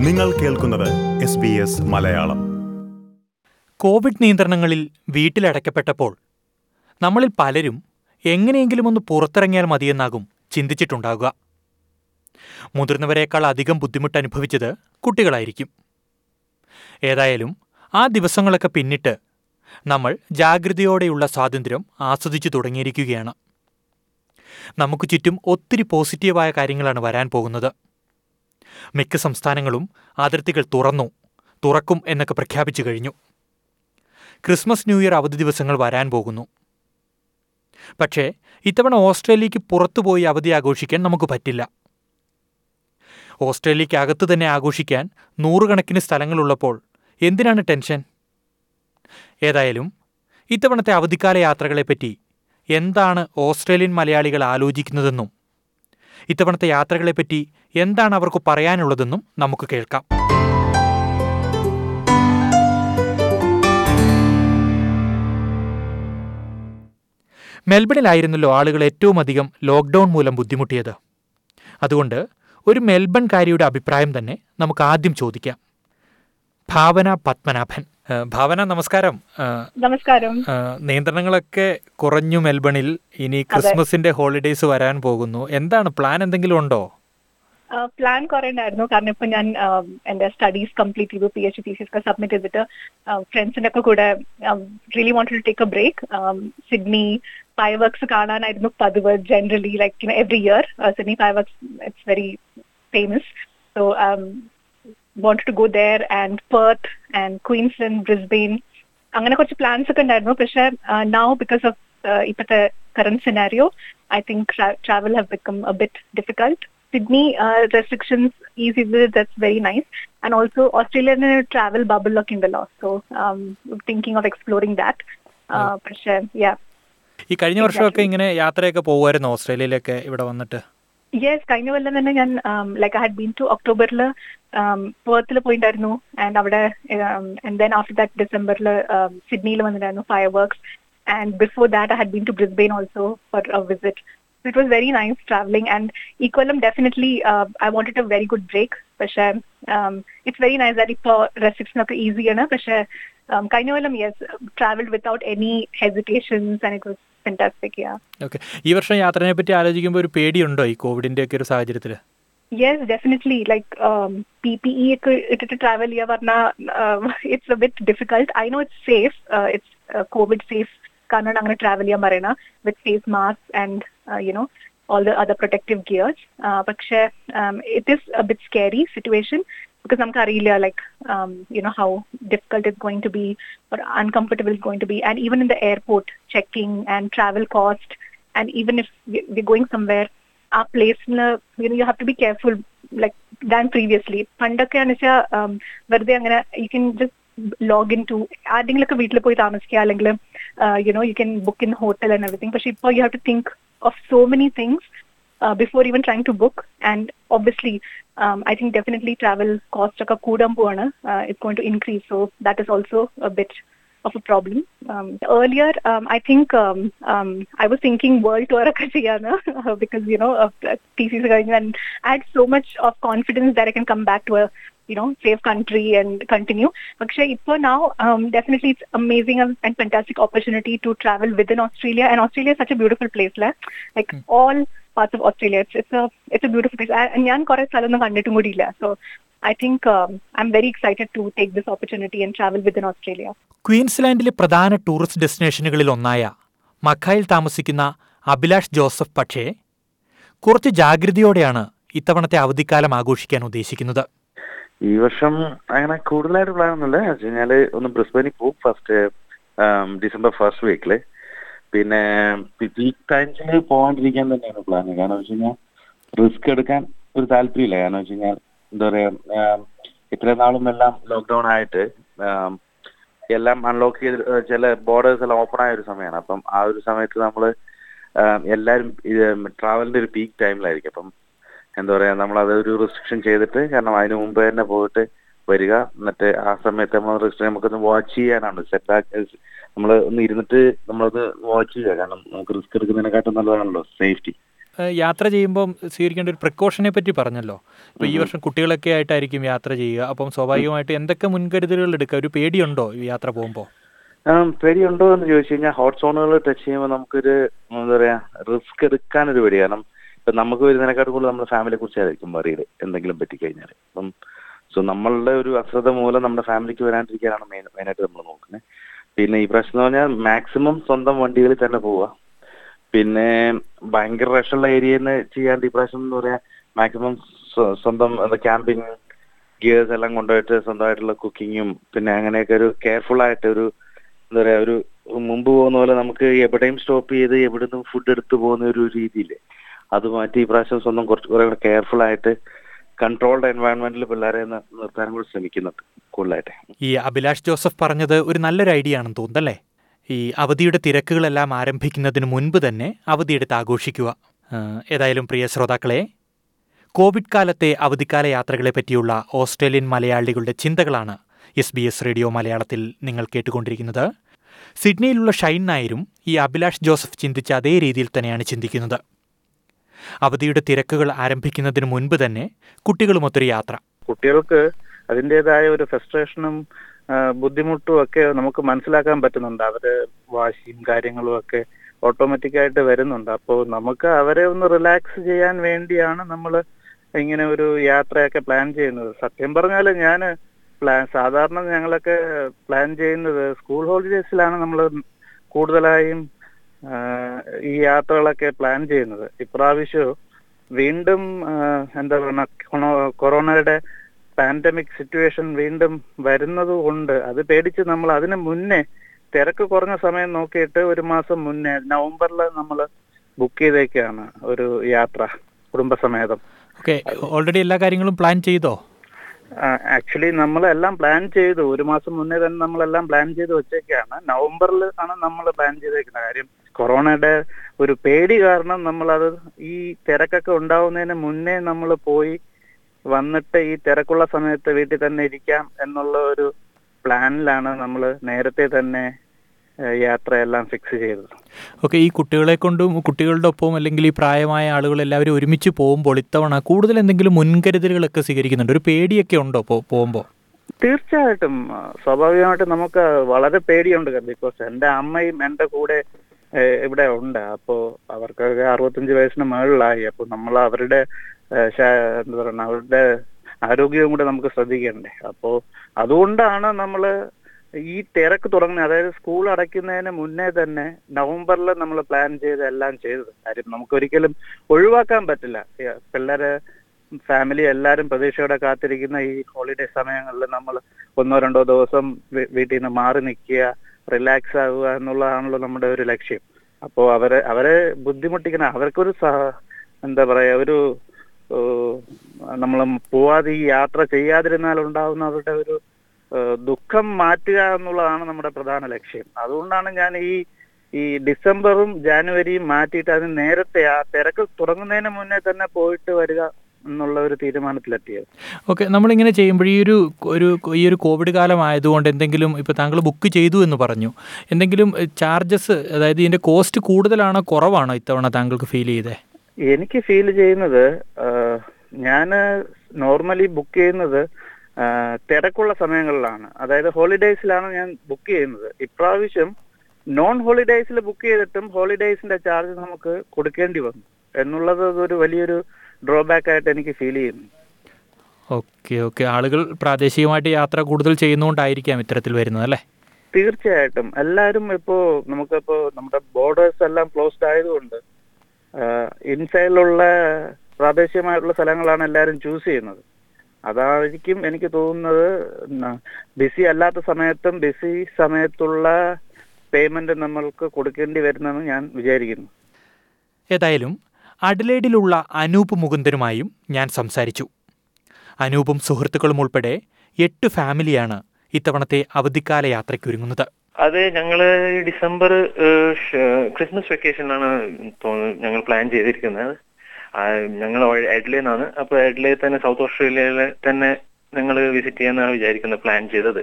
നിങ്ങൾ കേൾക്കുന്നത് S B S Malayalam. Covid നിയന്ത്രണങ്ങളിൽ വീട്ടിലടയ്ക്കപ്പെട്ടപ്പോൾ നമ്മളിൽ പലരും എങ്ങനെയെങ്കിലും ഒന്ന് പുറത്തിറങ്ങിയാൽ മതിയെന്നാകും ചിന്തിച്ചിട്ടുണ്ടാകുക മുതിർന്നവരെക്കാൾ അധികം ബുദ്ധിമുട്ട് അനുഭവിച്ചത് കുട്ടികളായിരിക്കും. ഏതായാലും ആ ദിവസങ്ങളൊക്കെ പിന്നിട്ട് നമ്മൾ ജാഗ്രതയോടെയുള്ള സ്വാതന്ത്ര്യം ആസ്വദിച്ചു തുടങ്ങിയിരിക്കുകയാണ്. നമുക്ക് ചുറ്റും ഒത്തിരി പോസിറ്റീവായ കാര്യങ്ങളാണ് വരാൻ പോകുന്നത്. മിക്ക സംസ്ഥാനങ്ങളും അതിർത്തികൾ തുറന്നു തുറക്കും എന്നൊക്കെ പ്രഖ്യാപിച്ചു കഴിഞ്ഞു. ക്രിസ്മസ് ന്യൂ ഇയർ അവധി ദിവസങ്ങൾ വരാൻ പോകുന്നു. പക്ഷേ ഇത്തവണ ഓസ്ട്രേലിയക്ക് പുറത്തുപോയി അവധി ആഘോഷിക്കാൻ നമുക്ക് പറ്റില്ല. ഓസ്ട്രേലിയക്ക് അകത്ത് തന്നെ ആഘോഷിക്കാൻ നൂറുകണക്കിന് സ്ഥലങ്ങളുള്ളപ്പോൾ എന്തിനാണ് ടെൻഷൻ? ഏതായാലും ഇത്തവണത്തെ അവധിക്കാല യാത്രകളെപ്പറ്റി എന്താണ് ഓസ്ട്രേലിയൻ മലയാളികൾ ആലോചിക്കുന്നതെന്നും ഇത്തവണത്തെ യാത്രകളെപ്പറ്റി എന്താണ് അവർക്ക് പറയാനുള്ളതെന്നും നമുക്ക് കേൾക്കാം. മെൽബണിലായിരുന്നല്ലോ ആളുകൾ ഏറ്റവും അധികം ലോക്ക്ഡൗൺ മൂലം ബുദ്ധിമുട്ടിയത്. അതുകൊണ്ട് ഒരു മെൽബൺകാരിയുടെ അഭിപ്രായം തന്നെ നമുക്ക് ആദ്യം ചോദിക്കാം. ഭാവന പത്മനാഭൻ. ഭാവന നമസ്കാരം. നമസ്കാരം. നിയന്ത്രണങ്ങളൊക്കെ കുറഞ്ഞു മെൽബണിൽ ഇനി ക്രിസ്മസിന്റെ ഹോളിഡേസ് വരാൻ പോകുന്നു. എന്താണ്? പ്ലാൻ എന്തെങ്കിലും ഉണ്ടോ? പ്ലാൻ കുറെ ഉണ്ടായിരുന്നു. കാരണം ഇപ്പൊ ഞാൻ എന്റെ സ്റ്റഡീസ് കംപ്ലീറ്റ് ചെയ്തു. പി എച്ച് ഡി സി ഒക്കെ സബ്മിറ്റ് ചെയ്തിട്ട് ഫ്രണ്ട്സിന്റെ ഒക്കെ കൂടെ really want to take a break Sydney fireworks കാണാനായിരുന്നു പതിവ് generally like every year Sydney fireworks it's very famous so wanted to go there and Perth and Queensland, Brisbane. അങ്ങനെ കുറച്ച് plans ഒക്കെ ഉണ്ടായിരുന്നു. പക്ഷെ നൗ ബിക്കോസ് ഓഫ് ഇപ്പോഴത്തെ current scenario I think travel have become a bit difficult Sydney restrictions easy that's very nice and also Australian travel bubble ഒക്കെ ഉണ്ടല്ലോ. So thinking of exploring that പക്ഷെ yeah ഈ കഴിഞ്ഞ വർഷമൊക്കെ ഇങ്ങനെ യാത്രയൊക്കെ പോകുമായിരുന്നു ഓസ്ട്രേലിയയിലൊക്കെ ഇവിടെ വന്നിട്ട്? യെസ് കഴിഞ്ഞ കൊല്ലം തന്നെ ഞാൻ like I had been to ഒക്ടോബറിൽ പേർത്തിൽ പോയിട്ടുണ്ടായിരുന്നു ആൻഡ് അവിടെ ആൻഡ് ദെൻ ആഫ്റ്റർ ദാറ്റ് ഡിസംബറിൽ സിഡ്നിയിൽ വന്നിട്ടുണ്ടായിരുന്നു fireworks and before that I had been to Brisbane also for a visit it was very nice travelling and ഈ കൊല്ലം definitely I wanted a very good break പക്ഷേ it's very nice that ഇപ്പോൾ restriction ഒക്കെ ഈസിയാണ് പക്ഷെ കഴിഞ്ഞ കൊല്ലം yes travelled without any hesitations and it was fantastic yeah okay ഈ വർഷം യാത്രയെ പറ്റി ആലോചിക്കുമ്പോൾ ഒരു പേടിയുണ്ടോ ഈ കോവിഡിന്റെ ഒക്കെ ഒരു സാഹചര്യത്തിൽ yes definitely like P P E ഒക്കെ ഇട്ടിട്ട് ട്രാവൽ ചെയ്യുക പറഞ്ഞാൽ it's a bit difficult I know it's safe it's Covid safe കാരണം അങ്ങനെ ട്രാവൽ ചെയ്യാൻ പറയണ with face mask and you know all the other protective gears പക്ഷേ it is a bit scary situation because നമുക്കറിയില്ല like you know how difficult it going to be or uncomfortable it's going to be. And even in the airport checking and travel cost and even if we- we're going somewhere our place in a, you know you have to be careful like than previously. പണ്ടൊക്കെ വെച്ചാൽ വെറുതെ അങ്ങനെ you can just log in to ആരുടെങ്കിലൊക്കെ വീട്ടിൽ പോയി താമസിക്കുക അല്ലെങ്കിൽ you know you can book in hotel and everything പക്ഷെ ഇപ്പോൾ you have to think of so many things uh, before even trying to book. And obviously, um, I think definitely travel cost uh, is going to increase. So that is also a bit of a problem. Um, earlier, um, I think um, um, I was thinking world tour because, you know, uh, of thesis and I had so much of confidence that I can come back to a you know save country and continue. പക്ഷേ ഇപ്പോൾ now um, definitely it's amazing and, and fantastic opportunity to travel within Australia and Australia is such a beautiful place. Le? Like all parts of Australia. It's it's a it's a beautiful place. And ഞാൻ കുറെ സ്ഥലമൊന്നും കണ്ടിട്ടും കൂടിയില്ല so I think I am very excited to take this opportunity and travel within Australia ക്വീൻസ്ലാൻഡിലെ പ്രധാന tourist ഡെസ്റ്റിനേഷനുകളിൽ ഒന്നായ മഖായിൽ താമസിക്കുന്ന Abhilash Joseph പക്ഷേ കുറച്ച് ജാഗ്രതയോടെയാണ് ഇത്തവണത്തെ അവധിക്കാലം ആഘോഷിക്കാൻ ഉദ്ദേശിക്കുന്നത് ഈ വർഷം അങ്ങനെ കൂടുതലായിട്ട് പ്ലാൻ ഒന്നുമില്ല. വെച്ച് കഴിഞ്ഞാൽ ഒന്ന് ബ്രിസ്ബനിൽ പോകും ഫസ്റ്റ് ഡിസംബർ ഫസ്റ്റ് വീക്കിൽ പിന്നെ പീക്ക് ടൈംസിൽ പോകാണ്ടിരിക്കാൻ തന്നെയാണ് പ്ലാൻ കാരണം വെച്ച് കഴിഞ്ഞാൽ റിസ്ക് എടുക്കാൻ ഒരു താല്പര്യമില്ല. കാരണം വെച്ച് കഴിഞ്ഞാൽ എന്താ പറയുക ഇത്രയും നാളും എല്ലാം ലോക്ക്ഡൗൺ ആയിട്ട് എല്ലാം അൺലോക്ക് ചെയ്ത് ചില ബോർഡേഴ്സ് എല്ലാം ഓപ്പൺ ആയ ഒരു സമയമാണ് അപ്പം ആ ഒരു സമയത്ത് നമ്മൾ എല്ലാവരും ട്രാവലിന്റെ ഒരു പീക്ക് ടൈമിലായിരിക്കും അപ്പം എന്താ പറയാ നമ്മൾ ഒരു റെസ്ട്രിക്ഷൻ ചെയ്തിട്ട് കാരണം അതിന് മുമ്പേ തന്നെ പോയിട്ട് വരിക. എന്നിട്ട് ആ സമയത്ത് നമ്മൾ റെസ്ട്രിക്ഷൻ നമുക്കൊന്ന് വാച്ച് ചെയ്യാനാണ്. സെറ്റ് ആക്കി നമ്മൾ ഒന്ന് ഇരുന്നിട്ട് നമ്മളത് വാച്ച് ചെയ്യുക. കാരണം നമുക്ക് റിസ്ക് എടുക്കുന്നതിനെക്കാട്ടും നല്ലതാണല്ലോ സേഫ്റ്റി യാത്ര ചെയ്യുമ്പോൾ സ്വീകരിക്കേണ്ട ഒരു പ്രിക്കോഷനെ പറ്റി പറഞ്ഞല്ലോ. ഇപ്പോൾ ഈ വർഷം കുട്ടികളൊക്കെ ആയിട്ടായിരിക്കും യാത്ര ചെയ്യുക. അപ്പം സ്വാഭാവികമായിട്ട് എന്തൊക്കെ മുൻകരുതലുകൾ എടുക്കുക? ഒരു പേടിയുണ്ടോ ഈ യാത്ര പോകുമ്പോൾ പേടിയുണ്ടോ എന്ന് ചോദിച്ചു കഴിഞ്ഞാൽ ഹോട്ട് സോണുകൾ ടച്ച് ചെയ്യുമ്പോൾ നമുക്കൊരു എന്താ പറയാ റിസ്ക് എടുക്കാനൊരു പേടി. കാരണം ഇപ്പൊ നമുക്ക് വരുന്നതിനെക്കാട്ടും കൂടുതൽ നമ്മുടെ ഫാമിലിയെ കുറിച്ചായിരിക്കും വറീഡ് എന്തെങ്കിലും പറ്റിക്കഴിഞ്ഞാൽ അപ്പം സോ നമ്മളുടെ ഒരു അശ്രദ്ധ മൂലം നമ്മുടെ ഫാമിലിക്ക് വരാണ്ടിരിക്കാനാണ് മെയിൻ മെയിനായിട്ട് നമ്മൾ നോക്കുന്നത് പിന്നെ ഈ പ്രശ്നം എന്ന് പറഞ്ഞാൽ മാക്സിമം സ്വന്തം വണ്ടികളിൽ തന്നെ പോവുക പിന്നെ ഭയങ്കര റഷുള്ള ഏരിയയിൽ നിന്ന് ഈ പ്രാവശ്യം എന്ന് പറയാ മാക്സിമം സ്വന്തം ക്യാമ്പിങ് ഗിയേഴ്സ് എല്ലാം കൊണ്ടുപോയിട്ട് സ്വന്തമായിട്ടുള്ള കുക്കിങ്ങും പിന്നെ അങ്ങനെയൊക്കെ ഒരു കെയർഫുൾ ആയിട്ട് ഒരു എന്താ പറയാ ഒരു മുമ്പ് പോകുന്ന പോലെ നമുക്ക് എവിടെയും സ്റ്റോപ്പ് ചെയ്ത് എവിടെ നിന്നും ഫുഡ് എടുത്തു പോകുന്ന ഒരു രീതിയില്ലേ അത് മാറ്റി ഈ പ്രാവശ്യം സ്വന്തം കുറച്ച് കുറെ കൂടെ കെയർഫുൾ ആയിട്ട് കൺട്രോൾഡ് എൻവയോൺമെന്റിൽ പിള്ളേരെ നിർത്താനും കൂടി ശ്രമിക്കുന്നുണ്ട് കൂടുതലായിട്ട്. ഈ അഭിലാഷ് ജോസഫ് പറഞ്ഞത് ഒരു നല്ലൊരു ഐഡിയ ആണെന്ന് തോന്നുന്നല്ലേ ഈ അവധിയുടെ തിരക്കുകളെല്ലാം ആരംഭിക്കുന്നതിന് മുൻപ് തന്നെ അവധിയെടുത്ത് ആഘോഷിക്കുക. ഏതായാലും പ്രിയ ശ്രോതാക്കളെ കോവിഡ് കാലത്തെ അവധിക്കാല യാത്രകളെ പറ്റിയുള്ള ഓസ്ട്രേലിയൻ മലയാളികളുടെ ചിന്തകളാണ് എസ് ബി എസ് റേഡിയോ മലയാളത്തിൽ നിങ്ങൾ കേട്ടുകൊണ്ടിരിക്കുന്നത്. സിഡ്നിയിലുള്ള ഷൈൻ നായരും ഈ അഭിലാഷ് ജോസഫ് ചിന്തിച്ച അതേ രീതിയിൽ തന്നെയാണ് ചിന്തിക്കുന്നത്. അവധിയുടെ തിരക്കുകൾ ആരംഭിക്കുന്നതിന് മുൻപ് തന്നെ കുട്ടികളുമൊത്തൊരു യാത്ര. കുട്ടികൾക്ക് അതിന്റെതായ ഒരു ഫ്രസ്ട്രേഷനും ബുദ്ധിമുട്ടും ഒക്കെ നമുക്ക് മനസ്സിലാക്കാൻ പറ്റുന്നുണ്ട്. അവർ വാശിയും കാര്യങ്ങളും ഒക്കെ ഓട്ടോമാറ്റിക് ആയിട്ട് വരുന്നുണ്ട്. അപ്പോൾ നമുക്ക് അവരെ ഒന്ന് റിലാക്സ് ചെയ്യാൻ വേണ്ടിയാണ് നമ്മൾ ഇങ്ങനെ ഒരു യാത്രയൊക്കെ പ്ലാൻ ചെയ്യുന്നത്. സത്യം പറഞ്ഞാൽ ഞാൻ പ്ലാൻ സാധാരണ ഞങ്ങളൊക്കെ പ്ലാൻ ചെയ്യുന്നത് സ്കൂൾ ഹോളിഡേസിലാണ് നമ്മൾ കൂടുതലായും ഈ യാത്രകളൊക്കെ പ്ലാൻ ചെയ്യുന്നത്. ഇപ്രാവശ്യം വീണ്ടും എന്താ പറയുക കൊറോണയുടെ പാൻഡമിക് സിറ്റുവേഷൻ വീണ്ടും വരുന്നത് കൊണ്ട് അത് പേടിച്ച് നമ്മൾ അതിന് മുന്നേ തിരക്ക് കുറഞ്ഞ സമയം നോക്കിയിട്ട് ഒരു മാസം മുന്നേ നവംബറിൽ നമ്മൾ ബുക്ക് ചെയ്തേക്കാണ് ഒരു യാത്ര കുടുംബസമേതം. ഓക്കെ ഓൾറെഡി എല്ലാ കാര്യങ്ങളും പ്ലാൻ ചെയ്തോ? ആക്ച്വലി നമ്മളെല്ലാം പ്ലാൻ ചെയ്തു. ഒരു മാസം മുന്നേ തന്നെ നമ്മളെല്ലാം പ്ലാൻ ചെയ്ത് വെച്ചേക്കാണ്. നവംബറിൽ ആണ് നമ്മൾ പ്ലാൻ ചെയ്തേക്കുന്നത്. കാര്യം കൊറോണയുടെ ഒരു പേടി കാരണം നമ്മളത് ഈ തിരക്കൊക്കെ ഉണ്ടാവുന്നതിന് മുന്നേ നമ്മൾ പോയി വന്നിട്ട് ഈ തിരക്കുള്ള സമയത്ത് വീട്ടിൽ തന്നെ ഇരിക്കാം എന്നുള്ള ഒരു പ്ലാനിലാണ് നമ്മൾ നേരത്തെ തന്നെ യാത്രയെല്ലാം ഫിക്സ് ചെയ്തത്. ഓക്കെ ഈ കുട്ടികളെ കൊണ്ടും കുട്ടികളുടെ ഒപ്പം അല്ലെങ്കിൽ ഈ പ്രായമായ ആളുകൾ എല്ലാവരും ഒരുമിച്ച് പോകുമ്പോൾ ഇത്തവണ കൂടുതൽ എന്തെങ്കിലും മുൻകരുതലുകളൊക്കെ സ്വീകരിക്കുന്നുണ്ട്? ഒരു പേടിയൊക്കെ ഉണ്ടോ പോകുമ്പോൾ? തീർച്ചയായിട്ടും. സ്വാഭാവികമായിട്ടും നമുക്ക് വളരെ പേടിയുണ്ട് ബിക്കോസ് എന്റെ അമ്മയും എന്റെ കൂടെ ഇവിടെ ഉണ്ട്. അപ്പോൾ അവർക്കൊക്കെ അറുപത്തഞ്ച് വയസ്സിന് മുകളിലായി. അപ്പോൾ നമ്മൾ അവരുടെ എന്താ പറയുക അവരുടെ ആരോഗ്യവും കൂടെ നമുക്ക് ശ്രദ്ധിക്കണ്ടേ. അപ്പോൾ അതുകൊണ്ടാണ് നമ്മൾ ഈ തിരക്ക് തുടങ്ങുന്ന അതായത് സ്കൂൾ അടയ്ക്കുന്നതിന് മുന്നേ തന്നെ നവംബറിൽ നമ്മൾ പ്ലാൻ ചെയ്ത് എല്ലാം ചെയ്തത്. കാര്യം നമുക്കൊരിക്കലും ഒഴിവാക്കാൻ പറ്റില്ല. പിള്ളേരെ ഫാമിലി എല്ലാവരും പ്രതീക്ഷയോടെ കാത്തിരിക്കുന്ന ഈ ഹോളിഡേ സമയങ്ങളിൽ നമ്മൾ ഒന്നോ രണ്ടോ ദിവസം വീട്ടിൽ നിന്ന് മാറി നിൽക്കുക റിലാക്സ് ആവുക എന്നുള്ളതാണല്ലോ നമ്മുടെ ഒരു ലക്ഷ്യം. അപ്പോൾ അവരെ അവരെ ബുദ്ധിമുട്ടിക്കുന്ന അവർക്കൊരു എന്താ പറയാ ഒരു നമ്മൾ പോവാതെ ഈ യാത്ര ചെയ്യാതിരുന്നാൽ ഉണ്ടാവുന്ന അവരുടെ ഒരു ദുഃഖം മാറ്റുക എന്നുള്ളതാണ് നമ്മുടെ പ്രധാന ലക്ഷ്യം. അതുകൊണ്ടാണ് ഞാൻ ഈ ഈ ഡിസംബറും ജാനുവരിയും മാറ്റിയിട്ട് അതിന് നേരത്തെ ആ തിരക്ക് തുടങ്ങുന്നതിന് മുന്നേ തന്നെ പോയിട്ട് വരിക എന്നുള്ള ഒരു തീരുമാനത്തിലെത്തിയത്. ഓക്കെ നമ്മളിങ്ങനെ ചെയ്യുമ്പോൾ ഈ ഒരു ഒരു ഈ ഒരു കോവിഡ് കാലം ആയതുകൊണ്ട് എന്തെങ്കിലും ഇപ്പോൾ താങ്കൾ ബുക്ക് ചെയ്തു എന്ന് പറഞ്ഞു. എന്തെങ്കിലും ചാർജസ് അതായത് ഇതിന്റെ കോസ്റ്റ് കൂടുതലാണോ കുറവാണോ ഇത്തവണ താങ്കൾക്ക് ഫീൽ ചെയ്തേ? എനിക്ക് ഫീൽ ചെയ്യുന്നത് ഞാൻ നോർമലി ബുക്ക് ചെയ്യുന്നത് തിരക്കുള്ള സമയങ്ങളിലാണ്. അതായത് ഹോളിഡേയ്സിലാണ് ഞാൻ ബുക്ക് ചെയ്യുന്നത്. ഇപ്രാവശ്യം നോൺ ഹോളിഡേയ്സിൽ ബുക്ക് ചെയ്തിട്ടും ഹോളിഡേയ്സിന്റെ ചാർജ് നമുക്ക് കൊടുക്കേണ്ടി വന്നു. എന്നുള്ളത് ഒരു വലിയൊരു ഡ്രോബാക്ക് ആയിട്ട് എനിക്ക് ഫീൽ ചെയ്യുന്നു. ഓക്കെ ഓക്കെ ആളുകൾ പ്രാദേശികമായിട്ട് യാത്ര കൂടുതൽ ചെയ്യുന്നതുകൊണ്ടായിരിക്കാം ഇത്തരത്തിൽ വരുന്നത് അല്ലേ? തീർച്ചയായിട്ടും. എല്ലാവരും ഇപ്പോ നമുക്കിപ്പോ നമ്മുടെ ബോർഡേഴ്സ് എല്ലാം ക്ലോസ്ഡ് ആയതുകൊണ്ട് ഇൻസൈഡിലുള്ള പ്രാദേശികമായിട്ടുള്ള സ്ഥലങ്ങളാണ് എല്ലാവരും ചൂസ് ചെയ്യുന്നത്. അതായിരിക്കും എനിക്ക് തോന്നുന്നത് ബിസി അല്ലാത്ത സമയത്തും ബിസി സമയത്തുള്ള പേയ്മെന്റ് നമ്മൾക്ക് കൊടുക്കേണ്ടി വരുന്നെന്ന് ഞാൻ വിചാരിക്കുന്നു. ഏതായാലും അഡലേഡിലുള്ള അനൂപ് മുകുന്ദനുമായും ഞാൻ സംസാരിച്ചു. അനൂപും സുഹൃത്തുക്കളും ഉൾപ്പെടെ എട്ട് ഫാമിലിയാണ് ഇത്തവണത്തെ അവധിക്കാല യാത്രയ്ക്ക് ഒരുങ്ങുന്നത് അത് ഞങ്ങൾ ഡിസംബർ ക്രിസ്മസ് വെക്കേഷൻ തോന്നുന്നു ഞങ്ങൾ പ്ലാൻ ചെയ്തിരിക്കുന്നത്. ഞങ്ങൾ എഡ്ലയിൽ നിന്നാണ് അപ്പൊ എഡ്ലയിൽ തന്നെ സൗത്ത് ഓസ്ട്രേലിയയിലെ തന്നെ ഞങ്ങൾ വിസിറ്റ് ചെയ്യാന്നാണ് വിചാരിക്കുന്നത് പ്ലാൻ ചെയ്തത്.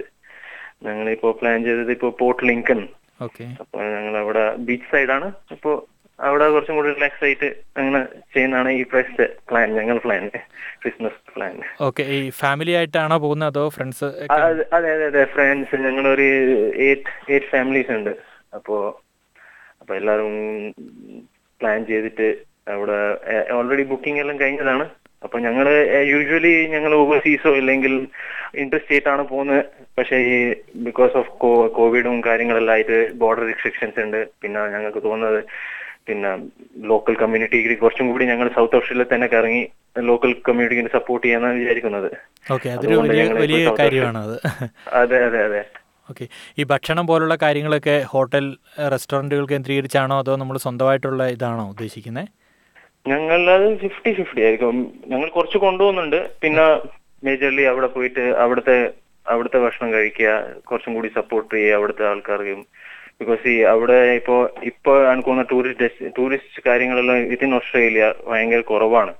ഞങ്ങളിപ്പോ പ്ലാൻ ചെയ്തത് ഇപ്പോ പോർട്ട് ലിങ്കൺ. അപ്പോൾ അപ്പൊ ഞങ്ങൾ അവിടെ ബീച്ച് സൈഡാണ്. ഇപ്പോ അവിടെ കുറച്ചും കൂടി റിലാക്സ് ആയിട്ട് അങ്ങനെ ചെയ്യുന്നതാണ് ഈ പ്രാവശ്യത്തെ പ്ലാൻ ഞങ്ങൾ പ്ലാൻ ക്രിസ്മസ് പ്ലാൻ. ഓക്കെ ഈ ഫാമിലി ആയിട്ടാണോ പോകുന്നത് അതോ ഫ്രണ്ട്സ് അതെ അതെ അതെ ഫ്രണ്ട്സ്. ഞങ്ങളൊരു എയ്റ്റ് എയ്റ്റ് ഫാമിലീസ് ഉണ്ട്. അപ്പോൾ അപ്പോൾ എല്ലാവരും പ്ലാൻ ചെയ്തിട്ട് അവിടെ ഓൾറെഡി ബുക്കിംഗ് എല്ലാം കഴിഞ്ഞതാണ്. അപ്പൊ ഞങ്ങൾ യൂഷ്വലി ഞങ്ങൾ ഓവർസീസോ ഇല്ലെങ്കിൽ ഇന്റർ സ്റ്റേറ്റ് ആണ് പോകുന്നത്. പക്ഷേ ഈ ബിക്കോസ് ഓഫ് കോവിഡും കാര്യങ്ങളെല്ലാം ആയിട്ട് ബോർഡർ റിസ്ട്രിക്ഷൻസ് ഉണ്ട്. പിന്നെ ഞങ്ങൾക്ക് തോന്നുന്നത് പിന്നെ ലോക്കൽ കമ്മ്യൂണിറ്റി കുറച്ചും കൂടി ഞങ്ങൾ സൗത്ത് ഓസ്ട്രേലിയയിൽ തന്നെ ഇറങ്ങി ലോക്കൽ കമ്മ്യൂണിറ്റിനെ സപ്പോർട്ട് ചെയ്യാന്നാണ് വിചാരിക്കുന്നത്. അതെ. അതെ അതെ ഓക്കെ ഈ ഭക്ഷണം പോലുള്ള കാര്യങ്ങളൊക്കെ ഹോട്ടൽ റെസ്റ്റോറന്റുകൾ കേന്ദ്രീകരിച്ചാണോ അതോ നമ്മൾ സ്വന്തമായിട്ടുള്ള ഇതാണോ ഉദ്ദേശിക്കുന്നത് ഞങ്ങൾ അത് ഫിഫ്റ്റി ഫിഫ്റ്റി ആയിരിക്കും. ഞങ്ങൾ കുറച്ച് കൊണ്ടുപോകുന്നുണ്ട്. പിന്നെ മേജർലി അവിടെ പോയിട്ട് അവിടുത്തെ അവിടുത്തെ ഭക്ഷണം കഴിക്കുക കുറച്ചും കൂടി സപ്പോർട്ട് ചെയ്യുക അവിടുത്തെ ആൾക്കാർക്കും. ബിക്കോസ് ഈ അവിടെ ഇപ്പോ ഇപ്പൊ അനുക്കുന്ന ടൂറിസ്റ്റ് ടൂറിസ്റ്റ് കാര്യങ്ങളെല്ലാം വിത്തിൻ ഓസ്ട്രേലിയ ഭയങ്കര കുറവാണ്.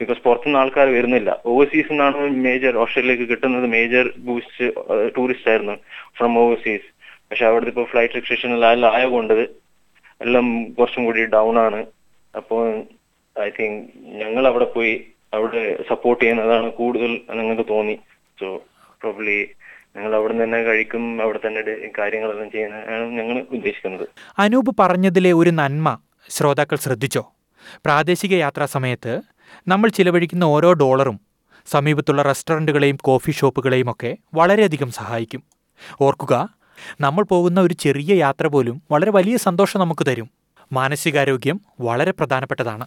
ബിക്കോസ് പുറത്തുനിന്ന് ആൾക്കാർ വരുന്നില്ല. ഓവർസീസ് നിന്നാണ് മേജർ ഓസ്ട്രേലിയക്ക് കിട്ടുന്നത് മേജർ ബൂസ്റ്റ് ടൂറിസ്റ്റ് ആയിരുന്നു ഫ്രം ഓവർസീസ് പക്ഷെ അവിടുത്തെ ഇപ്പോൾ ഫ്ലൈറ്റ് റിസ്ട്രിക്ഷൻ എല്ലാം ആയതുകൊണ്ട് എല്ലാം കുറച്ചും കൂടി ഡൗൺ ആണ്. അപ്പോൾ ഐ തിങ്ക് ഞങ്ങൾ അവിടെ പോയി അവിടെ സപ്പോർട്ട് ചെയ്യുന്നതാണ് കൂടുതൽ ഞങ്ങൾക്ക് തോന്നി. സോ പ്രോബ്ലി ഞങ്ങൾ അവിടെ തന്നെ കഴിക്കും അവിടെ തന്നെ കാര്യങ്ങളെല്ലാം ചെയ്യുന്നതാണ് ഞങ്ങൾ ഉദ്ദേശിക്കുന്നത്. അനൂപ് പറഞ്ഞതിലെ ഒരു നന്മ ശ്രോതാക്കൾ ശ്രദ്ധിച്ചോ? പ്രാദേശിക യാത്രാ സമയത്ത് നമ്മൾ ചിലവഴിക്കുന്ന ഓരോ ഡോളറും സമീപത്തുള്ള റെസ്റ്റോറന്റുകളെയും കോഫി ഷോപ്പുകളെയും ഒക്കെ വളരെയധികം സഹായിക്കും. ഓർക്കുക നമ്മൾ പോകുന്ന ഒരു ചെറിയ യാത്ര പോലും വളരെ വലിയ സന്തോഷം നമുക്ക് തരും. മാനസികാരോഗ്യം വളരെ പ്രധാനപ്പെട്ടതാണ്.